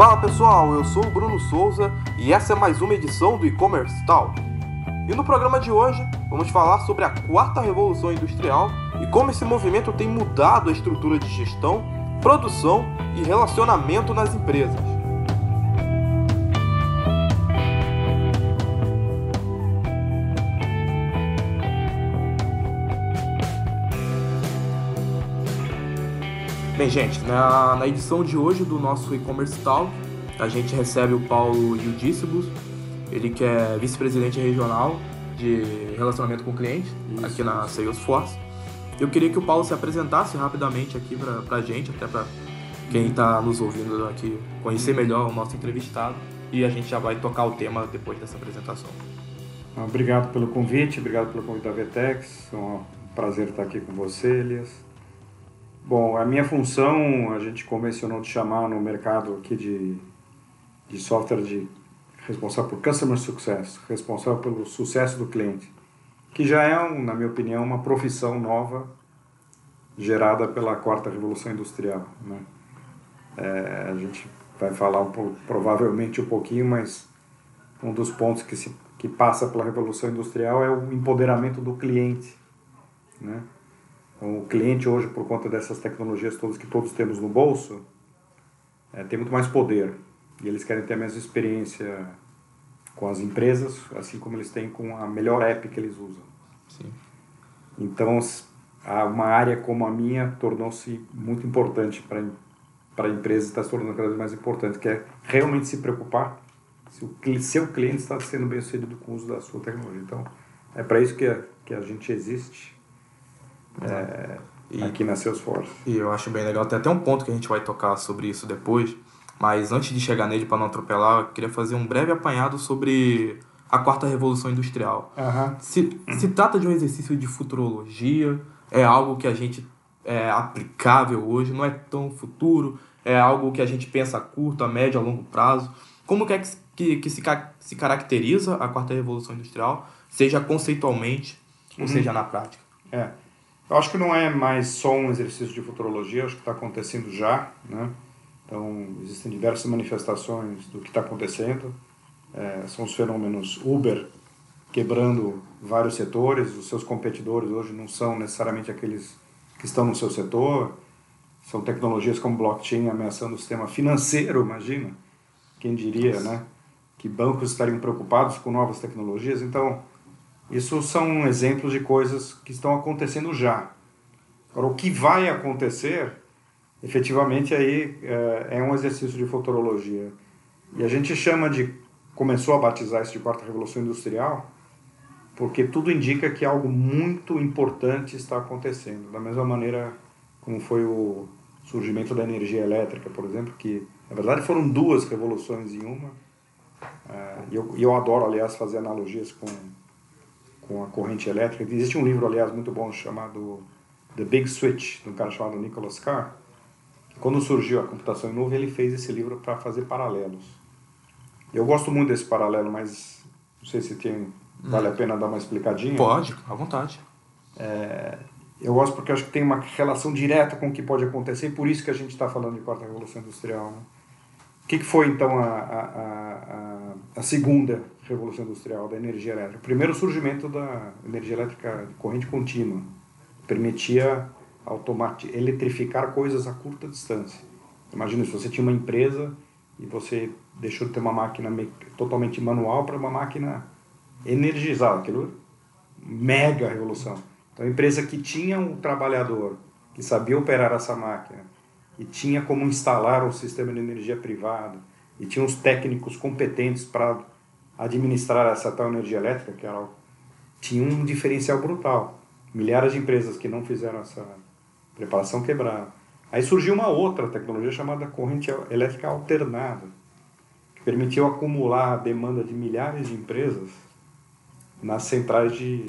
Fala pessoal, eu sou o Bruno Souza e essa é mais uma edição do E-Commerce Talk. E no programa de hoje vamos falar sobre a quarta revolução industrial e como esse movimento tem mudado a estrutura de gestão, produção e relacionamento nas empresas. Bem, gente, na, na edição de hoje do nosso e-commerce talk, a gente recebe o Paulo Yudícibus, ele que é vice-presidente regional de relacionamento com cliente Isso. aqui na Salesforce. Eu queria que o Paulo se apresentasse rapidamente aqui para a gente, até para quem está nos ouvindo aqui conhecer melhor o nosso entrevistado e a gente já vai tocar o tema depois dessa apresentação. Obrigado pelo convite, obrigado pelo convite da Vetex, é um prazer estar aqui com você, Elias. Bom, a minha função, a gente convencionou de chamar no mercado aqui de, de software de responsável por Customer Success, responsável pelo sucesso do cliente, que já é, na minha opinião, uma profissão nova gerada pela quarta revolução industrial. Né? É, a gente vai falar um pouco, provavelmente um pouquinho, mas um dos pontos que, se, que passa pela revolução industrial é o empoderamento do cliente. Né? Então, o cliente hoje, por conta dessas tecnologias todas que todos temos no bolso, é, tem muito mais poder. E eles querem ter a mesma experiência com as empresas, assim como eles têm com a melhor app que eles usam. Sim. Então, uma área como a minha tornou-se muito importante para para a empresa está se tornando cada vez mais importante, que é realmente se preocupar se o seu cliente está sendo bem sucedido com o uso da sua tecnologia. Então, é para isso que a, que a gente existe é, e, aqui na Salesforce. E eu acho bem legal. Tem até um ponto que a gente vai tocar sobre isso depois. Mas antes de chegar nele, para não atropelar, eu queria fazer um breve apanhado sobre a quarta revolução industrial. Uhum. Se, se trata de um exercício de futurologia, é algo que a gente é aplicável hoje, não é tão futuro, é algo que a gente pensa a curto, a médio, a longo prazo. Como que é que, que, que se, se caracteriza a quarta revolução industrial, seja conceitualmente uhum. ou seja na prática? É. Eu acho que não é mais só um exercício de futurologia, acho que está acontecendo já, né? Então, existem diversas manifestações do que está acontecendo. É, são os fenômenos Uber quebrando vários setores, os seus competidores hoje não são necessariamente aqueles que estão no seu setor, são tecnologias como blockchain ameaçando o sistema financeiro, imagina, quem diria, né? Que bancos estariam preocupados com novas tecnologias. Então, isso são exemplos de coisas que estão acontecendo já. Agora, o que vai acontecer, efetivamente, aí é, é um exercício de futurologia. E a gente chama de, começou a batizar isso de quarta revolução industrial, porque tudo indica que algo muito importante está acontecendo. Da mesma maneira como foi o surgimento da energia elétrica, por exemplo, que na verdade foram duas revoluções em uma. É, e eu, eu adoro, aliás, fazer analogias com com a corrente elétrica. Existe um livro, aliás, muito bom chamado The Big Switch, de um cara chamado Nicholas Carr. Quando surgiu a computação em nuvem, ele fez esse livro para fazer paralelos. Eu gosto muito desse paralelo, mas não sei se tem, vale a pena dar uma explicadinha. Pode, à vontade. É, eu gosto porque acho que tem uma relação direta com o que pode acontecer e por isso que a gente está falando de quarta revolução industrial. Né? Que, que foi então a, a, a, a segunda Revolução Industrial da energia elétrica. O primeiro surgimento da energia elétrica de corrente contínua permitia eletrificar coisas a curta distância. Imagina se você tinha uma empresa e você deixou de ter uma máquina totalmente manual para uma máquina energizada, aquilo mega revolução. Então a empresa que tinha um trabalhador que sabia operar essa máquina e tinha como instalar um sistema de energia privado e tinha os técnicos competentes para administrar essa tal energia elétrica, que era, tinha um diferencial brutal. Milhares de empresas que não fizeram essa preparação quebraram. Aí surgiu uma outra tecnologia chamada corrente elétrica alternada, que permitiu acumular a demanda de milhares de empresas nas centrais de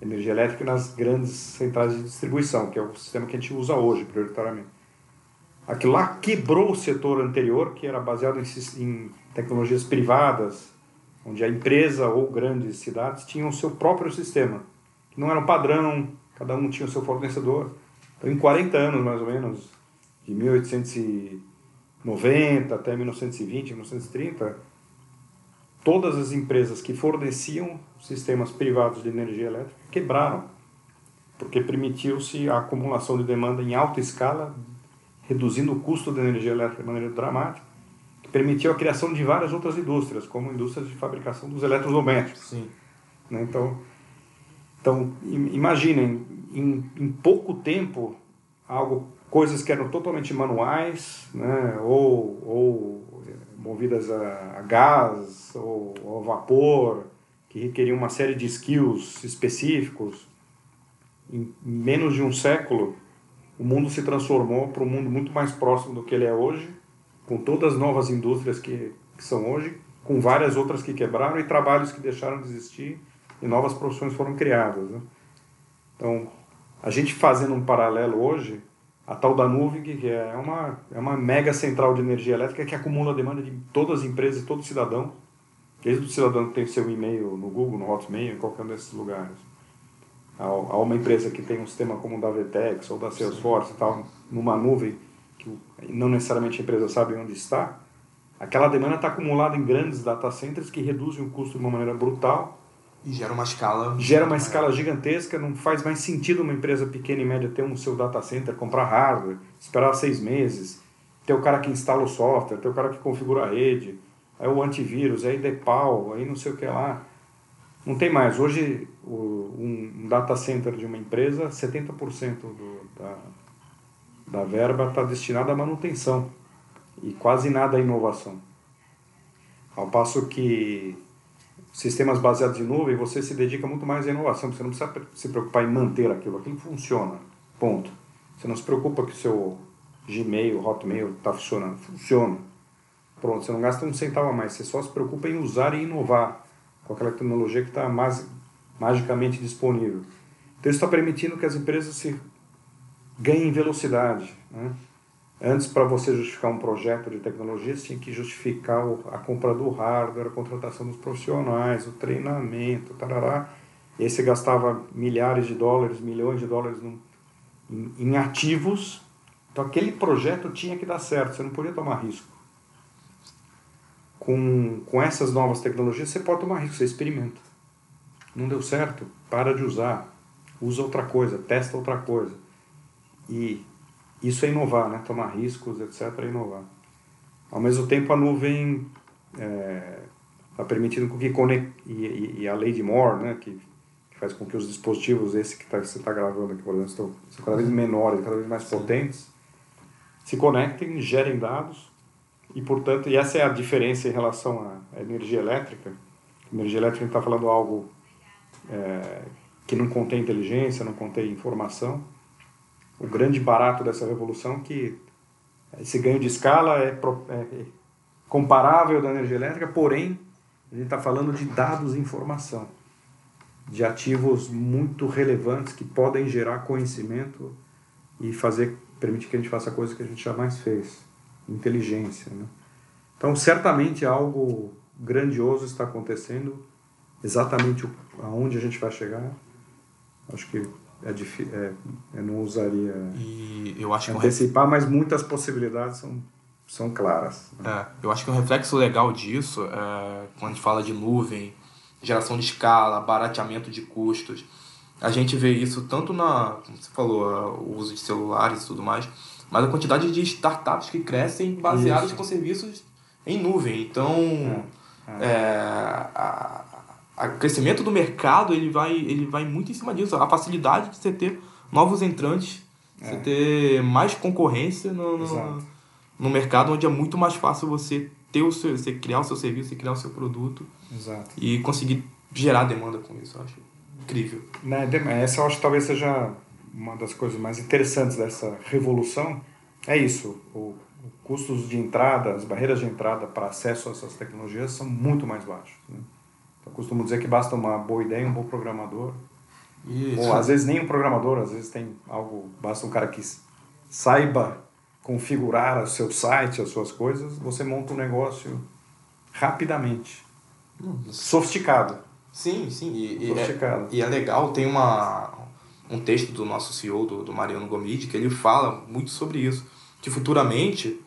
energia elétrica e nas grandes centrais de distribuição, que é o sistema que a gente usa hoje, prioritariamente. Aquilo lá quebrou o setor anterior, que era baseado em, em tecnologias privadas, onde a empresa ou grandes cidades tinham o seu próprio sistema, que não era um padrão, cada um tinha o seu fornecedor. Então, em 40 anos, mais ou menos, de 1800 e, 90 até 1920, 1930, todas as empresas que forneciam sistemas privados de energia elétrica quebraram, porque permitiu-se a acumulação de demanda em alta escala, reduzindo o custo da energia elétrica de maneira dramática, que permitiu a criação de várias outras indústrias, como indústrias de fabricação dos eletrodomésticos. Sim. Né? Então, então, imaginem, em, em pouco tempo, algo, coisas que eram totalmente manuais, né? ou, ou movidas a, a gás ou, ou a vapor, que requeriam uma série de skills específicos. Em menos de um século, o mundo se transformou para um mundo muito mais próximo do que ele é hoje, com todas as novas indústrias que, que são hoje, com várias outras que quebraram e trabalhos que deixaram de existir e novas profissões foram criadas. Né? Então, a gente fazendo um paralelo hoje, a tal da nuvem, que é uma, é uma mega central de energia elétrica que acumula a demanda de todas as empresas todo cidadão, desde o cidadão que tem seu e-mail no Google, no Hotmail, em qualquer um desses lugares, a, uma empresa que tem um sistema como o da Vtex ou da Salesforce e tal, numa nuvem que não necessariamente a empresa sabe onde está, aquela demanda está acumulada em grandes data centers que reduzem o custo de uma maneira brutal e gera uma escala. Gera uma escala gigantesca, não faz mais sentido uma empresa pequena e média ter um seu data center, comprar hardware, esperar seis meses, ter o cara que instala o software, ter o cara que configura a rede, aí o antivírus, aí DEPAL, aí não sei o que lá. Não tem mais. Hoje, um data center de uma empresa, 70% do, da, da verba está destinada à manutenção e quase nada à inovação. Ao passo que sistemas baseados em nuvem, você se dedica muito mais à inovação, você não precisa se preocupar em manter aquilo, aquilo funciona, ponto. Você não se preocupa que o seu Gmail, Hotmail está funcionando, funciona. Pronto, você não gasta um centavo a mais, você só se preocupa em usar e inovar com aquela tecnologia que está magicamente disponível. Então isso está permitindo que as empresas se ganhem velocidade. Né? Antes, para você justificar um projeto de tecnologia, você tinha que justificar a compra do hardware, a contratação dos profissionais, o treinamento, tarará. E aí você gastava milhares de dólares, milhões de dólares em, em ativos. Então aquele projeto tinha que dar certo, você não podia tomar risco. Com, com essas novas tecnologias, você pode tomar risco, você experimenta. Não deu certo, para de usar. Usa outra coisa, testa outra coisa. E isso é inovar, né? tomar riscos, etc. é inovar. Ao mesmo tempo, a nuvem está é, tá permitindo que conecte, e, e, a lei de Moore, né? que, que faz com que os dispositivos, esse que tá, você está gravando aqui, por exemplo, estão, são cada vez menores, cada vez mais Sim. potentes, se conectem, gerem dados, e portanto, e essa é a diferença em relação à energia elétrica. A energia elétrica está falando algo é, que não contém inteligência, não contém informação, o grande barato dessa revolução que esse ganho de escala é, é comparável da energia elétrica, porém a gente está falando de dados e informação, de ativos muito relevantes que podem gerar conhecimento e fazer permitir que a gente faça coisas que a gente jamais fez, inteligência, né? Então certamente algo grandioso está acontecendo, exatamente aonde a gente vai chegar, acho que é difícil, é, eu não usaria e eu acho antecipar, que... mas muitas possibilidades são, são claras. É, eu acho que um reflexo legal disso, é, quando a gente fala de nuvem, geração de escala, barateamento de custos, a gente vê isso tanto na, como você falou, é, o uso de celulares e tudo mais, mas a quantidade de startups que crescem baseadas com serviços em nuvem. Então, é, é. é o crescimento do mercado ele vai, ele vai muito em cima disso. A facilidade de você ter novos entrantes, é. você ter mais concorrência no, no, no, mercado, onde é muito mais fácil você ter o seu, você criar o seu serviço, você criar o seu produto Exato. e conseguir gerar demanda com isso. Eu acho incrível. Né, essa eu acho que talvez seja uma das coisas mais interessantes dessa revolução. É isso. O, o custos de entrada, as barreiras de entrada para acesso a essas tecnologias são muito mais baixos. Né? Eu costumo dizer que basta uma boa ideia e um bom programador. Isso. Ou às vezes nem um programador, às vezes tem algo, basta um cara que saiba configurar o seu site, as suas coisas, você monta um negócio rapidamente. Sofisticado. Sim, sim. E, Sofisticado. E é, e é legal, tem uma, um texto do nosso CEO, do, do Mariano Gomide, que ele fala muito sobre isso. Que futuramente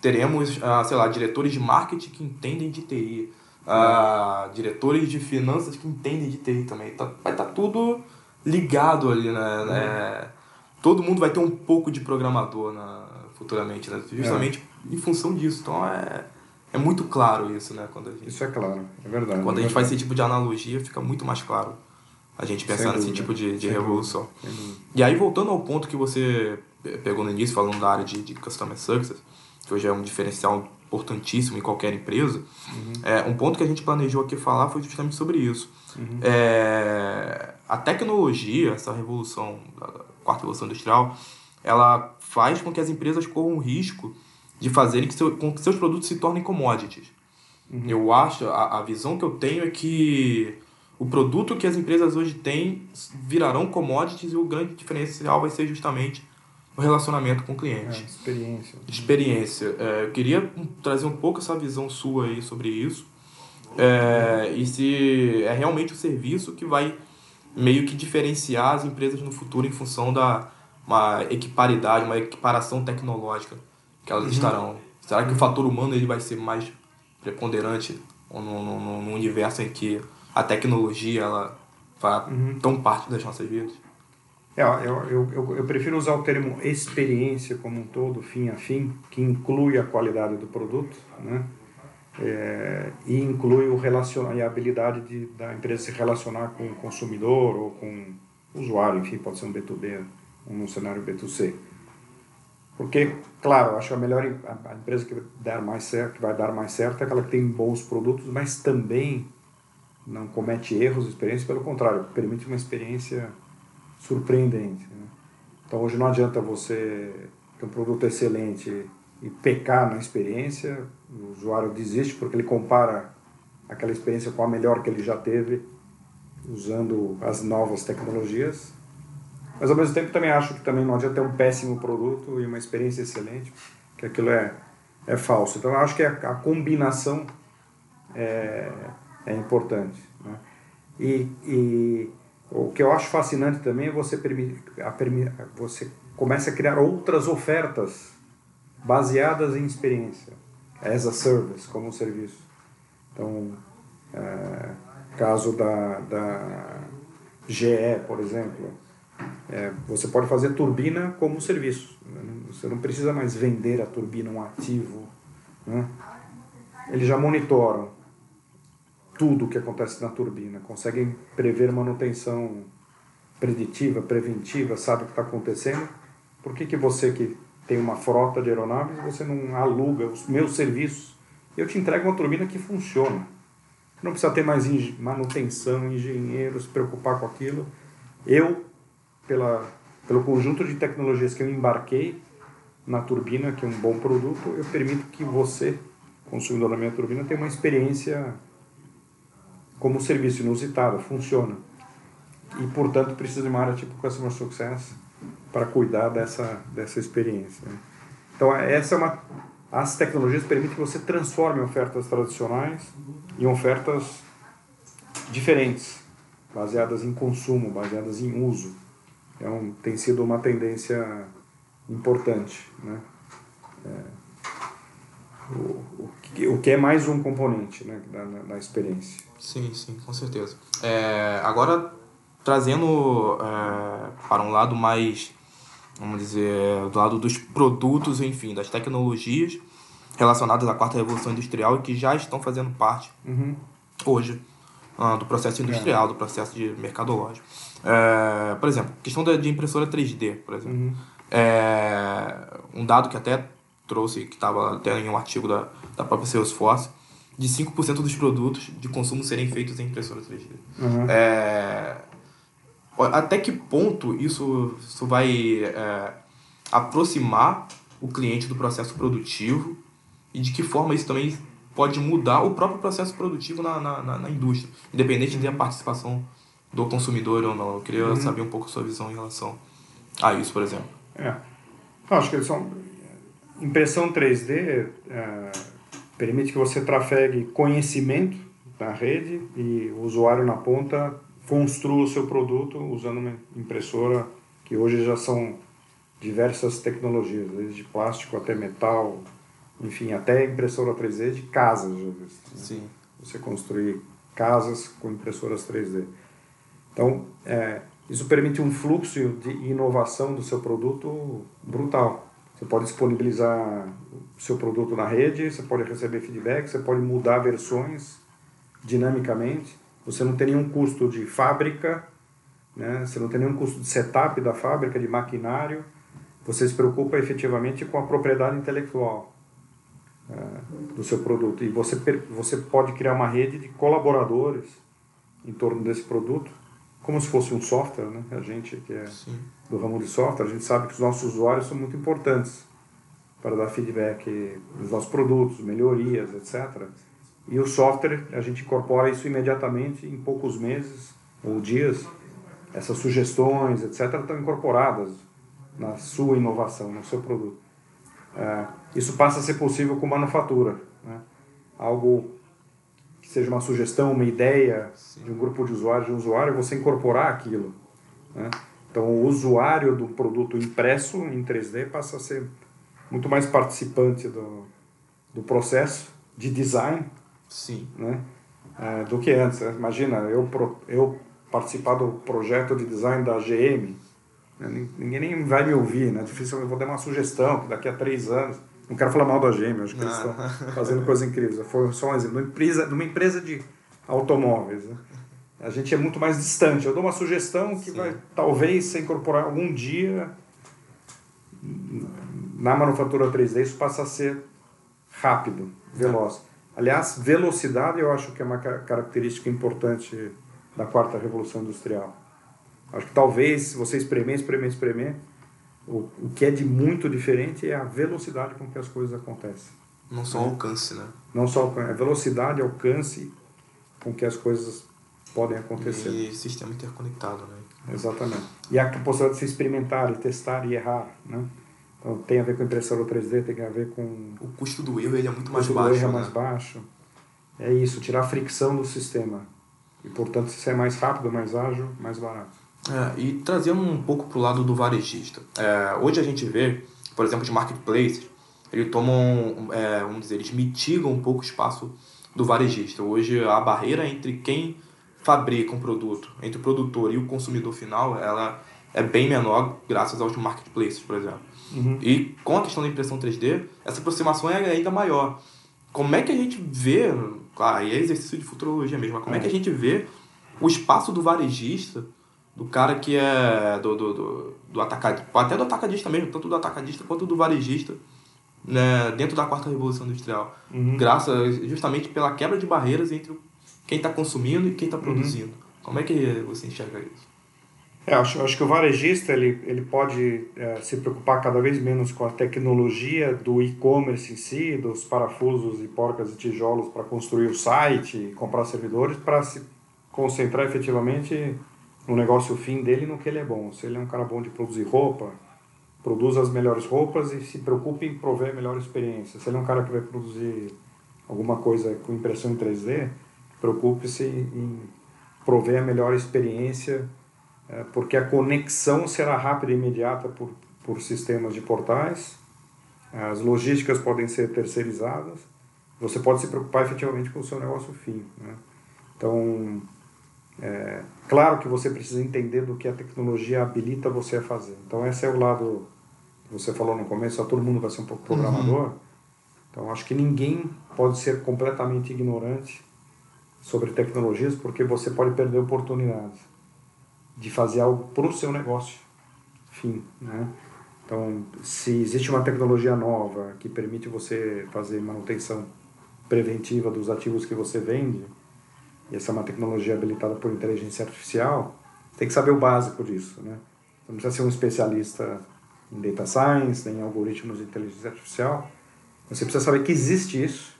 teremos, uh, sei lá, diretores de marketing que entendem de TI, uh, diretores de finanças que entendem de TI também. Tá, vai estar tá tudo ligado ali, né? Uhum. É, todo mundo vai ter um pouco de programador na, futuramente, né? Justamente é. em função disso. Então é, é muito claro isso, né? Quando gente, isso é claro, é verdade. Quando é a gente verdade. faz esse tipo de analogia, fica muito mais claro a gente pensar nesse tipo de, de revolução. E aí, voltando ao ponto que você pegou no início, falando da área de, de Customer Success, que hoje é um diferencial importantíssimo em qualquer empresa, uhum. é, um ponto que a gente planejou aqui falar foi justamente sobre isso. Uhum. É, a tecnologia, essa revolução, a quarta revolução industrial, ela faz com que as empresas corram o risco de fazerem que seu, com que seus produtos se tornem commodities. Uhum. Eu acho, a, a visão que eu tenho é que o produto que as empresas hoje têm virarão commodities e o grande diferencial vai ser justamente o relacionamento com o cliente. É, experiência. Experiência. É, eu queria trazer um pouco essa visão sua aí sobre isso. É, e se é realmente o serviço que vai meio que diferenciar as empresas no futuro em função da uma equiparidade, uma equiparação tecnológica que elas uhum. estarão. Será que o fator humano ele vai ser mais preponderante no, no, no universo em que a tecnologia ela faz uhum. tão parte das nossas vidas? É, eu, eu, eu, eu, prefiro usar o termo experiência como um todo, fim a fim, que inclui a qualidade do produto, né? É, e inclui o relacion, a habilidade de, da empresa se relacionar com o consumidor ou com o usuário, enfim, pode ser um B2B ou num cenário B2C. Porque, claro, acho que a melhor a empresa que der mais certo, que vai dar mais certo é aquela que tem bons produtos, mas também não comete erros, experiência, pelo contrário, permite uma experiência surpreendente. Né? Então hoje não adianta você ter um produto excelente e pecar na experiência, o usuário desiste porque ele compara aquela experiência com a melhor que ele já teve usando as novas tecnologias. Mas ao mesmo tempo também acho que também não adianta ter um péssimo produto e uma experiência excelente, que aquilo é, é falso. Então acho que a, a combinação é, é importante. Né? E, e o que eu acho fascinante também é você, a, você começa a criar outras ofertas baseadas em experiência, as a service, como um serviço. Então, é, caso da, da GE, por exemplo, é, você pode fazer turbina como um serviço. Você não precisa mais vender a turbina, um ativo. Né? Eles já monitoram tudo o que acontece na turbina, conseguem prever manutenção preditiva, preventiva, sabe o que está acontecendo. Por que, que você que tem uma frota de aeronaves, você não aluga os meus serviços? Eu te entrego uma turbina que funciona. Não precisa ter mais manutenção, engenheiro, se preocupar com aquilo. Eu, pela, pelo conjunto de tecnologias que eu embarquei na turbina, que é um bom produto, eu permito que você, consumidor da minha turbina, tenha uma experiência como serviço inusitado, funciona. E, portanto, precisa de uma área tipo Customer Success para cuidar dessa, dessa experiência. Né? Então, essa é uma, as tecnologias permitem que você transforme ofertas tradicionais em ofertas diferentes, baseadas em consumo, baseadas em uso. Então, tem sido uma tendência importante. Né? É, o, o, que, é mais um componente né, da, da experiência. Sim, sim, com certeza. É, agora, trazendo é, para um lado mais, vamos dizer, do lado dos produtos, enfim, das tecnologias relacionadas à quarta revolução industrial e que já estão fazendo parte uhum. hoje uh, do processo industrial, é. do processo de mercadológico. É, por exemplo, questão de impressora 3D, por exemplo. Uhum. É, um dado que até trouxe, que estava até em um artigo da, da própria Salesforce, de 5% dos produtos de consumo serem feitos em impressora 3D. Uhum. É, até que ponto isso, isso vai é, aproximar o cliente do processo produtivo e de que forma isso também pode mudar o próprio processo produtivo na, na, na, na indústria, independente de a participação do consumidor ou não. Eu queria uhum. saber um pouco a sua visão em relação a isso, por exemplo. É. Eu acho que eles são... Impressão 3D... É permite que você trafegue conhecimento na rede e o usuário na ponta construa o seu produto usando uma impressora que hoje já são diversas tecnologias, desde plástico até metal, enfim, até impressora 3D de casas. Já visto, né? Sim. Você construir casas com impressoras 3D. Então, é, isso permite um fluxo de inovação do seu produto brutal. Você pode disponibilizar seu produto na rede, você pode receber feedback, você pode mudar versões dinamicamente. Você não tem nenhum custo de fábrica, né? você não tem nenhum custo de setup da fábrica, de maquinário. Você se preocupa efetivamente com a propriedade intelectual é, do seu produto. E você, você pode criar uma rede de colaboradores em torno desse produto como se fosse um software, né? A gente que é Sim. do ramo de software, a gente sabe que os nossos usuários são muito importantes para dar feedback dos nossos produtos, melhorias, etc. E o software, a gente incorpora isso imediatamente em poucos meses ou dias. Essas sugestões, etc., estão incorporadas na sua inovação, no seu produto. É, isso passa a ser possível com manufatura. Né? Algo seja uma sugestão, uma ideia Sim. de um grupo de usuários, de um usuário, você incorporar aquilo. Né? Então, o usuário do produto impresso em 3D passa a ser muito mais participante do, do processo de design Sim. Né? É, do que antes. Imagina, eu, eu participar do projeto de design da GM, né? ninguém nem vai me ouvir, né? Difícil, eu vou dar uma sugestão que daqui a três anos não quero falar mal da GM, acho que eles estão fazendo coisas incríveis. Foi só um exemplo. Numa empresa, numa empresa de automóveis, né? a gente é muito mais distante. Eu dou uma sugestão que Sim. vai talvez ser incorporar algum dia na manufatura 3D, isso passa a ser rápido, veloz. Aliás, velocidade eu acho que é uma característica importante da quarta revolução industrial. Acho que talvez, se você espremer, espremer, espremer, o, o que é de muito diferente é a velocidade com que as coisas acontecem. Não só o alcance, né? Não só a velocidade, alcance com que as coisas podem acontecer. E sistema interconectado, né? Exatamente. E a possibilidade de se experimentar e testar e errar, né? Então tem a ver com impressora 3D, tem a ver com... O custo do erro ele é muito mais baixo, O custo do erro é né? mais baixo. É isso, tirar a fricção do sistema. E, portanto, se é mais rápido, mais ágil, mais barato. É, e trazendo um pouco para o lado do varejista. É, hoje a gente vê, por exemplo, de marketplaces, eles tomam, é, vamos dizer, eles mitigam um pouco o espaço do varejista. Hoje a barreira entre quem fabrica um produto, entre o produtor e o consumidor final, ela é bem menor graças aos marketplaces, por exemplo. Uhum. E com a questão da impressão 3D, essa aproximação é ainda maior. Como é que a gente vê, claro, aí é exercício de futurologia mesmo, mas como é, é que a gente vê o espaço do varejista do cara que é do, do, do, do atacadista, até do atacadista mesmo, tanto do atacadista quanto do varejista, né, dentro da quarta revolução industrial. Uhum. Graças justamente pela quebra de barreiras entre quem está consumindo e quem está uhum. produzindo. Uhum. Como é que você enxerga isso? É, acho, acho que o varejista ele, ele pode é, se preocupar cada vez menos com a tecnologia do e-commerce em si, dos parafusos e porcas e tijolos para construir o site, comprar servidores, para se concentrar efetivamente no negócio fim dele no que ele é bom. Se ele é um cara bom de produzir roupa, produza as melhores roupas e se preocupe em prover a melhor experiência. Se ele é um cara que vai produzir alguma coisa com impressão em 3D, preocupe-se em prover a melhor experiência, é, porque a conexão será rápida e imediata por, por sistemas de portais, as logísticas podem ser terceirizadas, você pode se preocupar efetivamente com o seu negócio fim. Né? Então, é, claro que você precisa entender do que a tecnologia habilita você a fazer. Então, esse é o lado que você falou no começo: todo mundo vai ser um pouco programador. Uhum. Então, acho que ninguém pode ser completamente ignorante sobre tecnologias, porque você pode perder oportunidades de fazer algo para o seu negócio. Fim, né? Então, se existe uma tecnologia nova que permite você fazer manutenção preventiva dos ativos que você vende, e essa é uma tecnologia habilitada por inteligência artificial, tem que saber o básico disso, né? Você não precisa ser um especialista em data science, nem em algoritmos de inteligência artificial. Você precisa saber que existe isso,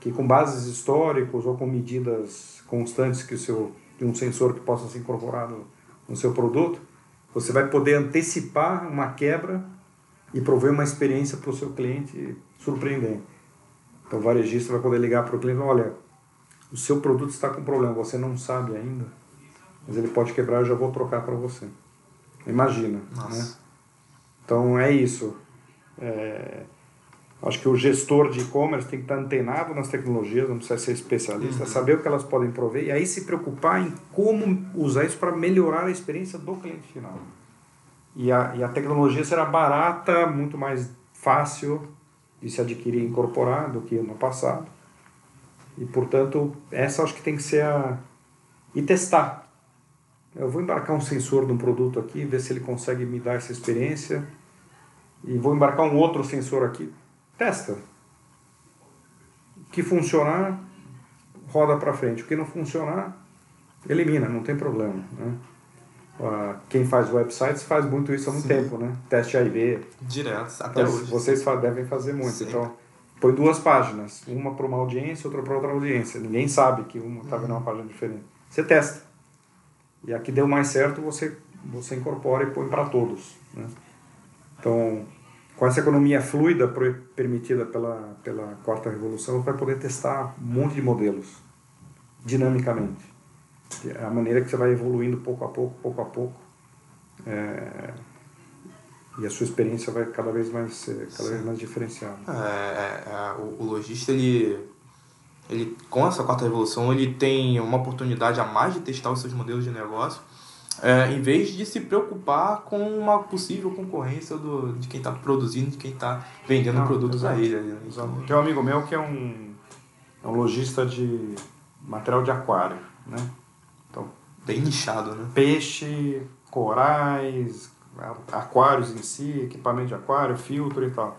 que com bases históricos ou com medidas constantes que o seu de um sensor que possa ser incorporado no seu produto, você vai poder antecipar uma quebra e prover uma experiência para o seu cliente surpreendente. Então o varejista vai poder ligar para o cliente, olha, o seu produto está com problema, você não sabe ainda, mas ele pode quebrar, eu já vou trocar para você. Imagina. Né? Então é isso. É... Acho que o gestor de e-commerce tem que estar antenado nas tecnologias, não precisa ser especialista, uhum. saber o que elas podem prover e aí se preocupar em como usar isso para melhorar a experiência do cliente final. E a, e a tecnologia será barata, muito mais fácil de se adquirir e incorporar do que no passado. E, portanto, essa acho que tem que ser a... E testar. Eu vou embarcar um sensor de um produto aqui, ver se ele consegue me dar essa experiência. E vou embarcar um outro sensor aqui Testa. O que funcionar, roda para frente. O que não funcionar, elimina, não tem problema. Né? Quem faz websites faz muito isso há muito Sim. tempo, né? Teste A Direto, até então, hoje. Vocês devem fazer muito. Sim. Então, põe duas páginas, uma para uma audiência, outra para outra audiência. Ninguém sabe que uma está vendo uma página diferente. Você testa. E a que deu mais certo, você, você incorpora e põe para todos. Né? Então, com essa economia fluida permitida pela, pela quarta revolução, você vai poder testar um monte de modelos dinamicamente. É a maneira que você vai evoluindo pouco a pouco, pouco a pouco. É, e a sua experiência vai cada vez mais ser cada vez mais diferenciada. É, é, é, o, o lojista ele ele com essa quarta revolução ele tem uma oportunidade a mais de testar os seus modelos de negócio é, em vez de se preocupar com uma possível concorrência do, de quem está produzindo, de quem está vendendo produtos a ele. Né? Tem um amigo meu que é um, é um lojista de material de aquário, né? Então, Bem nichado, né? Peixe, corais, aquários em si, equipamento de aquário, filtro e tal.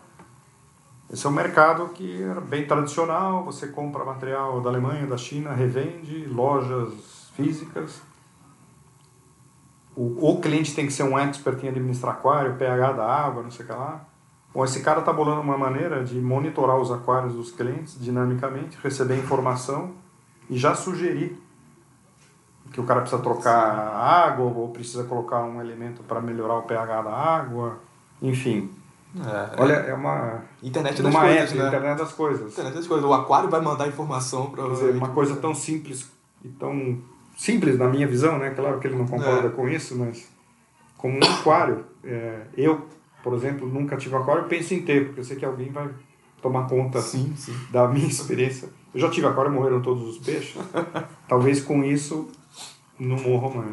Esse é um mercado que era bem tradicional, você compra material da Alemanha, da China, revende, lojas físicas o, o cliente tem que ser um expert em administrar aquário, pH da água, não sei o que lá. Bom, esse cara está bolando uma maneira de monitorar os aquários dos clientes dinamicamente, receber informação e já sugerir que o cara precisa trocar água ou precisa colocar um elemento para melhorar o pH da água, enfim. É, Olha, é uma internet das coisas, né? internet das coisas. Internet das coisas. O aquário vai mandar informação para uma coisa tão simples e tão simples na minha visão, né? Claro que ele não concorda é. com isso, mas como um aquário, é, eu, por exemplo, nunca tive aquário, penso em ter, porque eu sei que alguém vai tomar conta sim, sim. da minha experiência. Eu já tive aquário, morreram todos os peixes. Talvez com isso não morram mais.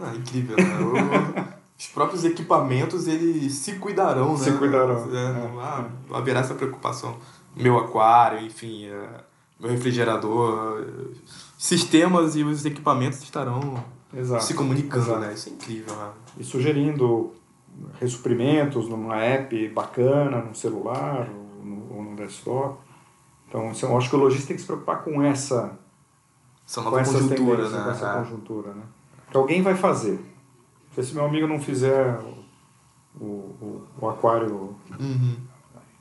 Ah, incrível, né? os próprios equipamentos eles se cuidarão, se né? Se cuidarão. É, não, ah, não haverá essa preocupação. Meu aquário, enfim, é, meu refrigerador sistemas e os equipamentos estarão Exato. se comunicando, Exato. né? Isso é incrível, né? E sugerindo ressuprimentos numa app bacana, no celular ou no, ou no desktop. Então, eu acho que o lojista tem que se preocupar com essa, essa nova com conjuntura, né? Com essa é. conjuntura, né? Que alguém vai fazer. Porque se meu amigo não fizer o, o, o aquário uhum.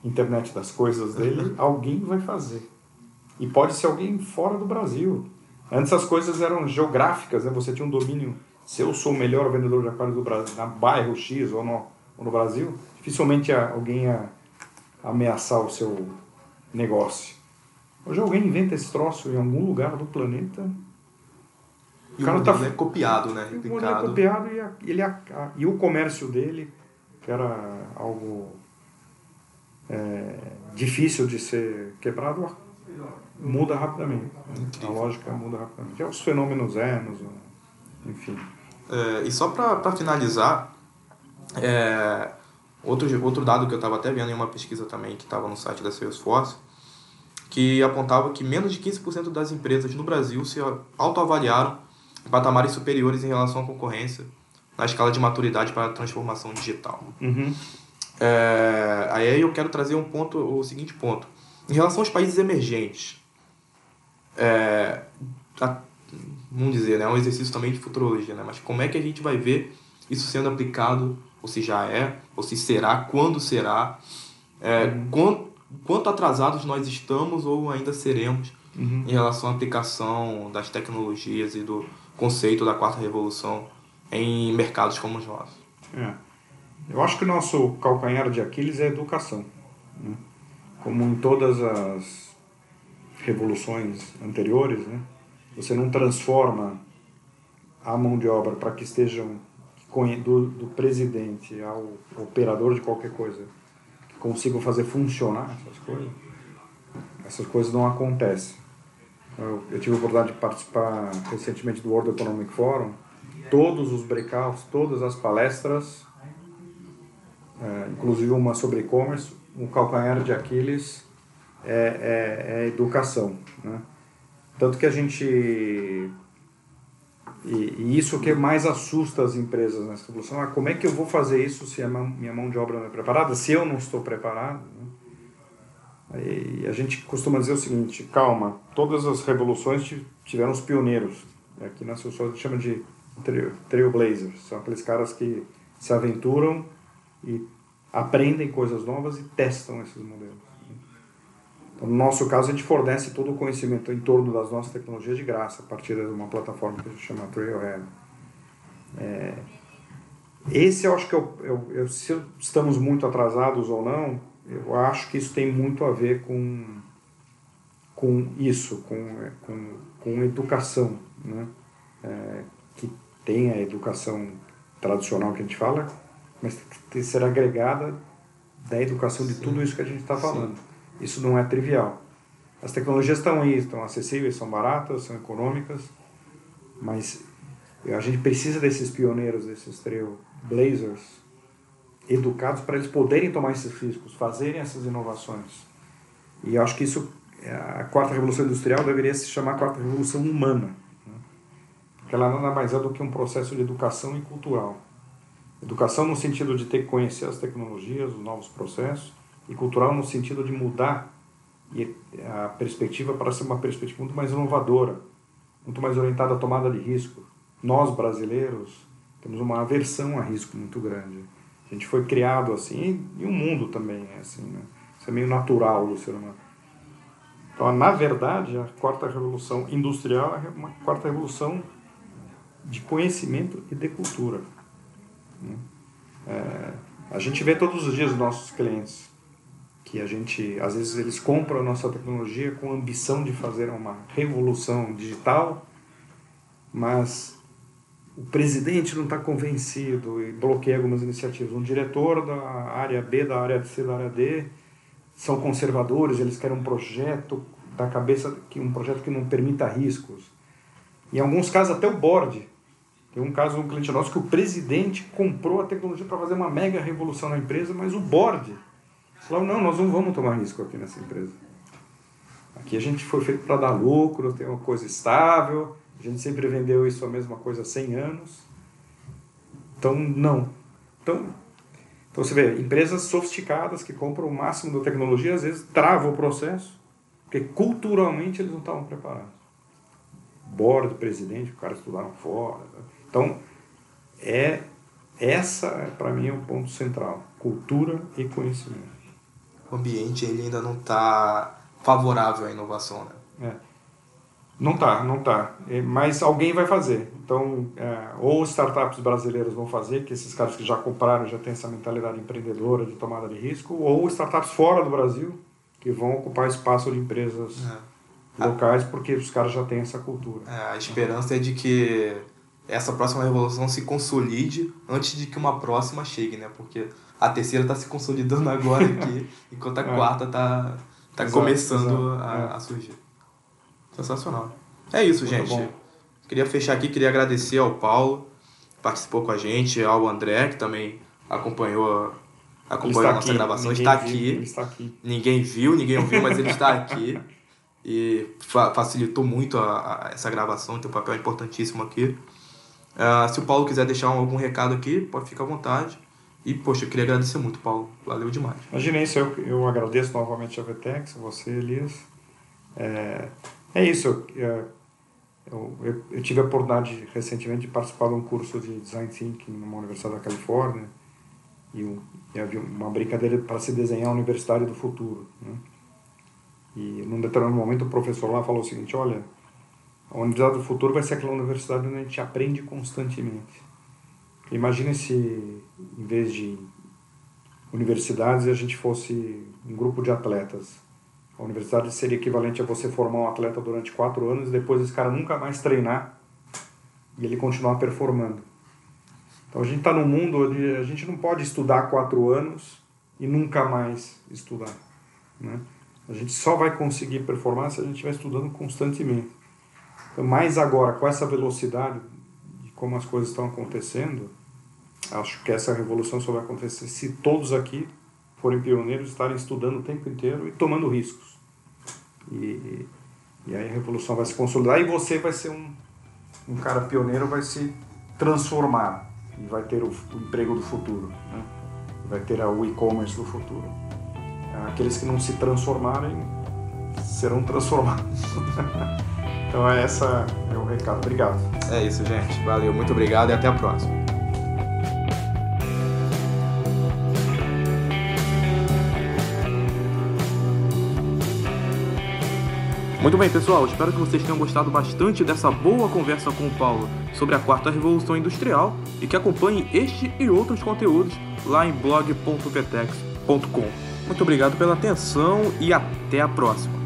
internet das coisas dele, alguém vai fazer. E pode ser alguém fora do Brasil. Antes as coisas eram geográficas, né? Você tinha um domínio. Se eu sou o melhor vendedor de aquários do Brasil, na bairro X ou no, ou no Brasil, dificilmente alguém ia ameaçar o seu negócio. Hoje alguém inventa esse troço em algum lugar do planeta. E o, cara tá, é copiado, né? O modelo é copiado e, a, ele, a, a, e o comércio dele, que era algo é, difícil de ser quebrado, muda rapidamente. Incrível. A lógica muda rapidamente. É os fenômenos Enos, enfim. É, e só para finalizar, é, outro, outro dado que eu estava até vendo em uma pesquisa também que estava no site da Salesforce, que apontava que menos de 15% das empresas no Brasil se autoavaliaram em patamares superiores em relação à concorrência na escala de maturidade para a transformação digital. Uhum. É, aí eu quero trazer um ponto, o seguinte ponto. Em relação aos países emergentes, é, a, vamos dizer, né, é um exercício também de futurologia, né, mas como é que a gente vai ver isso sendo aplicado, ou se já é, ou se será, quando será, é, uhum. Quanto atrasados nós estamos ou ainda seremos uhum. em relação à aplicação das tecnologias e do conceito da quarta revolução em mercados como os nossos. É. Eu acho que o nosso calcanhar de Aquiles é a educação. Né? Como em todas as revoluções anteriores, né? Você não transforma a mão de obra para que estejam do, do presidente ao operador de qualquer coisa, que consigam fazer funcionar essas coisas, essas coisas não acontecem. Eu, eu tive a oportunidade de participar recentemente do World Economic Forum. Todos os breakouts, todas as palestras, é, inclusive uma sobre e-commerce, o calcanhar de Aquiles é, é, é educação. Né? Tanto que a gente. E, e, isso que mais assusta as empresas nessa revolução ah, como é que eu vou fazer isso se a minha mão de obra não é preparada, se eu não estou preparado? Né? E a gente costuma dizer o seguinte: calma, todas as revoluções tiveram os pioneiros. Aqui na Social a gente chama de trailblazers são aqueles caras que se aventuram e aprendem coisas novas e testam esses modelos. Então, no nosso caso, a gente fornece todo o conhecimento em torno das nossas tecnologias de graça, a partir de uma plataforma que a gente chama Trailhead. É, esse eu acho que eu, eu, eu, se estamos muito atrasados ou não, eu acho que isso tem muito a ver com, com isso, com, com, com educação, né? É, que tem a educação tradicional que a gente fala, mas tem que ser agregada da educação de tudo isso que a gente está falando. Sim. Isso não é trivial. As tecnologias estão aí, estão acessíveis, são baratas, são econômicas, mas a gente precisa desses pioneiros, desses trailblazers, educados para eles poderem tomar esses riscos, fazerem essas inovações. E eu acho que isso, a quarta revolução industrial deveria se chamar quarta revolução humana, né? porque ela nada mais é do que um processo de educação e cultural. Educação no sentido de ter que conhecer as tecnologias, os novos processos, e cultural no sentido de mudar a perspectiva para ser uma perspectiva muito mais inovadora, muito mais orientada à tomada de risco. Nós, brasileiros, temos uma aversão a risco muito grande. A gente foi criado assim, e o mundo também é assim, né? Isso é meio natural do ser humano. Então, na verdade, a quarta revolução industrial é uma quarta revolução de conhecimento e de cultura. Né? É, a gente vê todos os dias os nossos clientes que a gente, às vezes eles compram a nossa tecnologia com a ambição de fazer uma revolução digital, mas o presidente não está convencido e bloqueia algumas iniciativas. Um diretor da área B, da área C, da área D, são conservadores, eles querem um projeto da cabeça, um projeto que não permita riscos. Em alguns casos até o board. Tem um caso, um cliente nosso, que o presidente comprou a tecnologia para fazer uma mega revolução na empresa, mas o board Falaram, não, nós não vamos tomar risco aqui nessa empresa. Aqui a gente foi feito para dar lucro, ter uma coisa estável, a gente sempre vendeu isso a mesma coisa há 100 anos. Então, não. Então, então você vê, empresas sofisticadas que compram o máximo da tecnologia, às vezes travam o processo, porque culturalmente eles não estavam preparados. Board, presidente, o cara estudaram fora. Então, é essa, para mim, é o ponto central: cultura e conhecimento o ambiente ele ainda não está favorável à inovação, né? É. Não tá, não tá. É, mas alguém vai fazer. Então, é, ou startups brasileiras vão fazer, que esses caras que já compraram já têm essa mentalidade empreendedora de tomada de risco, ou startups fora do Brasil que vão ocupar espaço de empresas é. locais porque os caras já têm essa cultura. É, a esperança é de que essa próxima revolução se consolide antes de que uma próxima chegue, né? Porque a terceira está se consolidando agora aqui, enquanto a é. quarta está tá exato, começando exato. A, é. a, surgir. Sensacional. É isso, Muito gente. Bom. Queria fechar aqui, queria agradecer ao Paulo, que participou com a gente, ao André, que também acompanhou, acompanhou a nossa aqui. gravação, está viu, aqui. está aqui. Ninguém viu, ninguém ouviu, mas ele está aqui. E fa facilitou muito a, a, essa gravação, tem um papel importantíssimo aqui. Uh, se o Paulo quiser deixar algum recado aqui, pode ficar à vontade. E, poxa, eu queria agradecer muito, Paulo. Valeu demais. Imagina isso, eu, eu agradeço novamente a Vetex, você, Elias. É, é isso, eu, eu, eu, tive a oportunidade recentemente de participar de um curso de Design Thinking numa universidade da Califórnia. E, um, e havia uma brincadeira para se desenhar a universidade do futuro. Né? E num determinado momento o professor lá falou o seguinte, olha, a universidade do futuro vai ser aquela universidade onde a gente aprende constantemente. Imagine se, em vez de universidades, a gente fosse um grupo de atletas. A universidade seria equivalente a você formar um atleta durante quatro anos e depois esse cara nunca mais treinar e ele continuar performando. Então a gente está num mundo onde a gente não pode estudar quatro anos e nunca mais estudar. Né? A gente só vai conseguir performar se a gente estiver estudando constantemente. Mais agora, com essa velocidade de como as coisas estão acontecendo, acho que essa revolução só vai acontecer se todos aqui forem pioneiros, estarem estudando o tempo inteiro e tomando riscos. E, e aí a revolução vai se consolidar e você vai ser um, um cara pioneiro, vai se transformar e vai ter o, o emprego do futuro, né? vai ter o e-commerce do futuro. Aqueles que não se transformarem serão transformados. então é essa é o recado. Obrigado. É isso, gente. Valeu, muito obrigado e até a próxima. Muito bem, pessoal, espero que vocês tenham gostado bastante dessa boa conversa com o Paulo sobre a quarta revolução industrial e que acompanhem este e outros conteúdos lá em blog.petex.com. Muito obrigado pela atenção e até a próxima.